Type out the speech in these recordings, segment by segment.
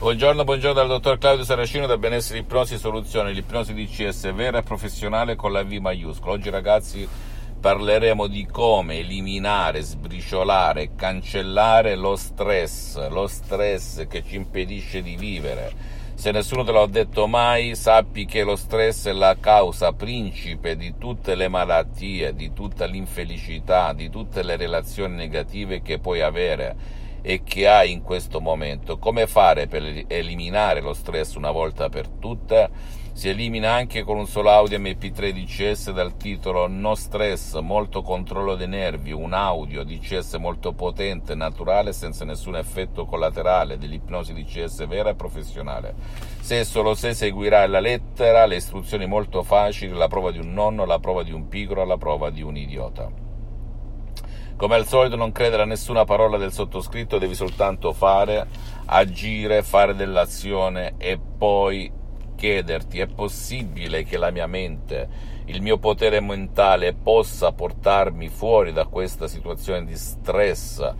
Buongiorno, buongiorno dal dottor Claudio Saracino da Benessere Ipnosi Soluzione, l'ipnosi DCS vera e professionale con la V maiuscola. Oggi ragazzi parleremo di come eliminare, sbriciolare, cancellare lo stress, lo stress che ci impedisce di vivere. Se nessuno te l'ha detto mai, sappi che lo stress è la causa principe di tutte le malattie, di tutta l'infelicità, di tutte le relazioni negative che puoi avere e che hai in questo momento. Come fare per eliminare lo stress una volta per tutte? Si elimina anche con un solo audio MP3 DCS dal titolo No stress, molto controllo dei nervi, un audio DCS molto potente, naturale, senza nessun effetto collaterale dell'ipnosi DCS vera e professionale. Se solo se seguirai la lettera, le istruzioni molto facili, la prova di un nonno, la prova di un pigro, la prova di un idiota. Come al solito non credere a nessuna parola del sottoscritto, devi soltanto fare, agire, fare dell'azione e poi chiederti è possibile che la mia mente, il mio potere mentale possa portarmi fuori da questa situazione di stress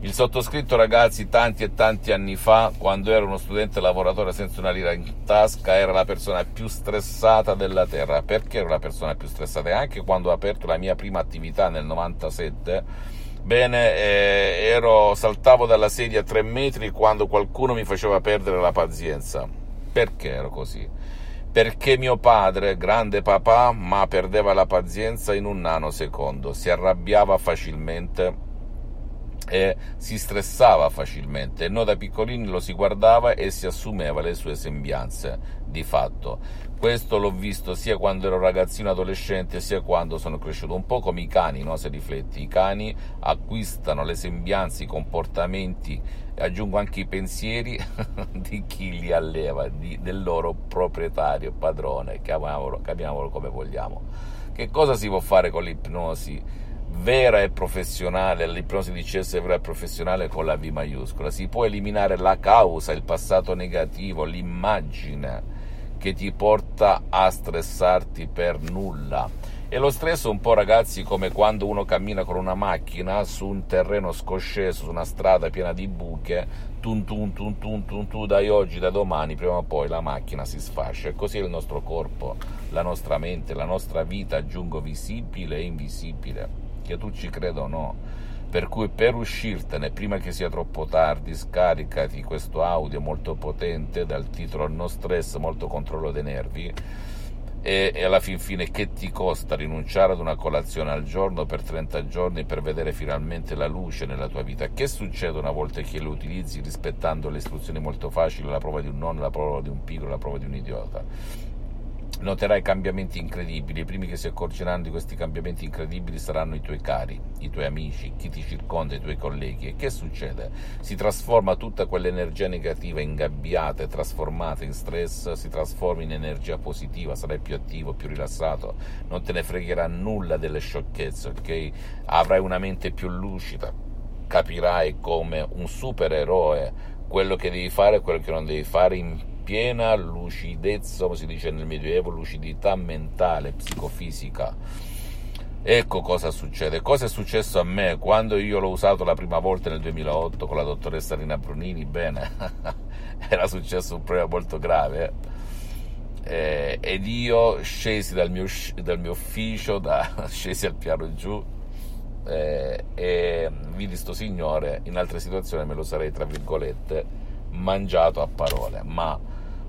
il sottoscritto, ragazzi, tanti e tanti anni fa, quando era uno studente lavoratore senza una lira in tasca, era la persona più stressata della Terra. Perché era la persona più stressata? E anche quando ho aperto la mia prima attività nel 97, bene, eh, ero, saltavo dalla sedia a tre metri quando qualcuno mi faceva perdere la pazienza. Perché ero così? Perché mio padre, grande papà, ma perdeva la pazienza in un nanosecondo, si arrabbiava facilmente e si stressava facilmente noi da piccolini lo si guardava e si assumeva le sue sembianze di fatto. Questo l'ho visto sia quando ero ragazzino adolescente sia quando sono cresciuto, un po' come i cani, no? se rifletti, i cani acquistano le sembianze, i comportamenti e aggiungo anche i pensieri di chi li alleva, di, del loro proprietario, padrone, chiamiamolo, chiamiamolo come vogliamo. Che cosa si può fare con l'ipnosi? Vera e professionale, l'ipnosi di CS vera e professionale con la V maiuscola, si può eliminare la causa, il passato negativo, l'immagine che ti porta a stressarti per nulla. E lo stress è un po', ragazzi, come quando uno cammina con una macchina su un terreno scosceso, su una strada piena di buche, tun tun tun tun tun tun, dai oggi, da domani, prima o poi la macchina si sfascia. E così è il nostro corpo, la nostra mente, la nostra vita, aggiungo visibile e invisibile che tu ci creda o no. Per cui per uscirtene, prima che sia troppo tardi, scaricati questo audio molto potente dal titolo No stress, molto controllo dei nervi e, e, alla fin fine che ti costa rinunciare ad una colazione al giorno per 30 giorni per vedere finalmente la luce nella tua vita? Che succede una volta che lo utilizzi rispettando le istruzioni molto facili, la prova di un nonno, la prova di un piccolo, la prova di un idiota? Noterai cambiamenti incredibili, i primi che si accorgeranno di questi cambiamenti incredibili saranno i tuoi cari, i tuoi amici, chi ti circonda, i tuoi colleghi. E che succede? Si trasforma tutta quell'energia negativa ingabbiata e trasformata in stress, si trasforma in energia positiva, sarai più attivo, più rilassato, non te ne fregherà nulla delle sciocchezze, ok? Avrai una mente più lucida, capirai come un supereroe quello che devi fare e quello che non devi fare in piena lucidezza, come si dice nel Medioevo, lucidità mentale, psicofisica. Ecco cosa succede. Cosa è successo a me quando io l'ho usato la prima volta nel 2008 con la dottoressa Rina Brunini? Bene, era successo un problema molto grave. Eh, ed io scesi dal mio, dal mio ufficio, da, scesi al piano giù eh, e vidi sto signore. In altre situazioni me lo sarei, tra virgolette, mangiato a parole, ma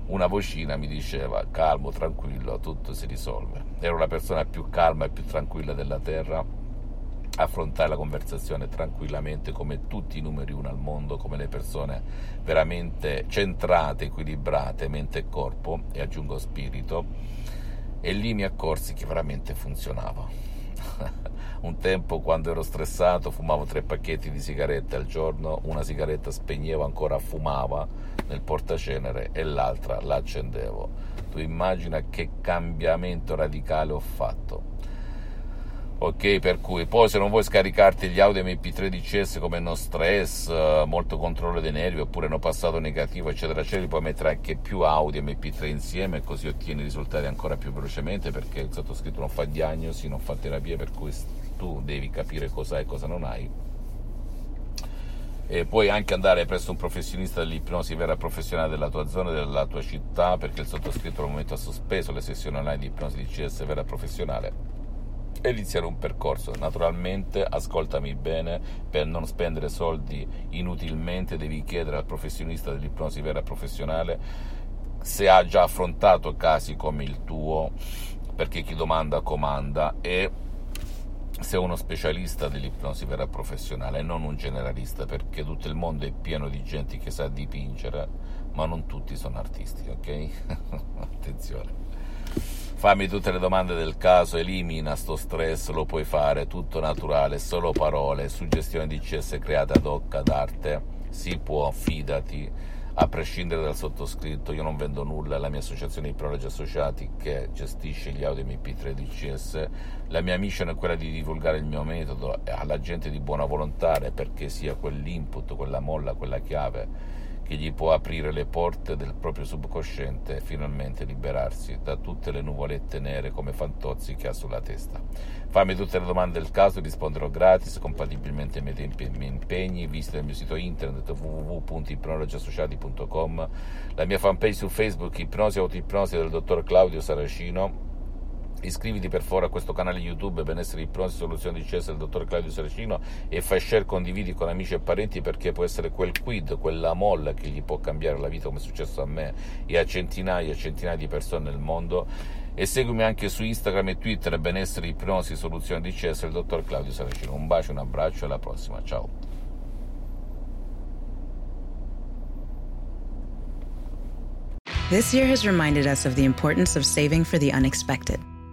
una vocina mi diceva calmo, tranquillo, tutto si risolve. Ero la persona più calma e più tranquilla della terra, affrontare la conversazione tranquillamente come tutti i numeri uno al mondo, come le persone veramente centrate, equilibrate, mente e corpo, e aggiungo spirito, e lì mi accorsi che veramente funzionava. Un tempo, quando ero stressato, fumavo tre pacchetti di sigarette al giorno, una sigaretta spegnevo ancora fumava nel portacenere e l'altra la accendevo. Tu immagina che cambiamento radicale ho fatto ok per cui poi se non vuoi scaricarti gli audio mp3 DCS come no stress eh, molto controllo dei nervi oppure no passato negativo eccetera eccetera puoi mettere anche più audio mp3 insieme e così ottieni risultati ancora più velocemente perché il sottoscritto non fa diagnosi non fa terapia per cui tu devi capire cosa hai e cosa non hai e puoi anche andare presso un professionista dell'ipnosi vera professionale della tua zona, della tua città, perché il sottoscritto al momento ha sospeso le sessioni online di ipnosi DCS vera professionale e iniziare un percorso. Naturalmente, ascoltami bene, per non spendere soldi inutilmente devi chiedere al professionista dell'ipnosi vera professionale se ha già affrontato casi come il tuo, perché chi domanda comanda e se uno specialista dell'ipnosi vera professionale non un generalista, perché tutto il mondo è pieno di gente che sa dipingere, ma non tutti sono artisti, ok? Attenzione fammi tutte le domande del caso, elimina sto stress, lo puoi fare, tutto naturale, solo parole, suggestione di CS creata ad hoc, ad arte, si può, fidati, a prescindere dal sottoscritto, io non vendo nulla, la mia associazione di prologi associati che gestisce gli audio MP3 DCS, la mia mission è quella di divulgare il mio metodo alla gente di buona volontà perché sia quell'input, quella molla, quella chiave che gli può aprire le porte del proprio subconsciente e finalmente liberarsi da tutte le nuvolette nere come fantozzi che ha sulla testa. Fammi tutte le domande del caso, risponderò gratis, compatibilmente ai miei impegni. Visita il mio sito internet www.ipnologiassociati.com, la mia fanpage su Facebook Ipnosi Autoipnosi del dottor Claudio Saracino Iscriviti per favore a questo canale YouTube Benessere Ipnosi Soluzioni di CS del dottor Claudio Saracino e fai share, condividi con amici e parenti perché può essere quel quid, quella molla che gli può cambiare la vita come è successo a me e a centinaia e centinaia di persone nel mondo e seguimi anche su Instagram e Twitter Benessere Ipnosi Soluzioni di CS del dottor Claudio Saracino. Un bacio, un abbraccio e alla prossima. Ciao. This year has reminded us of the importance of saving for the unexpected.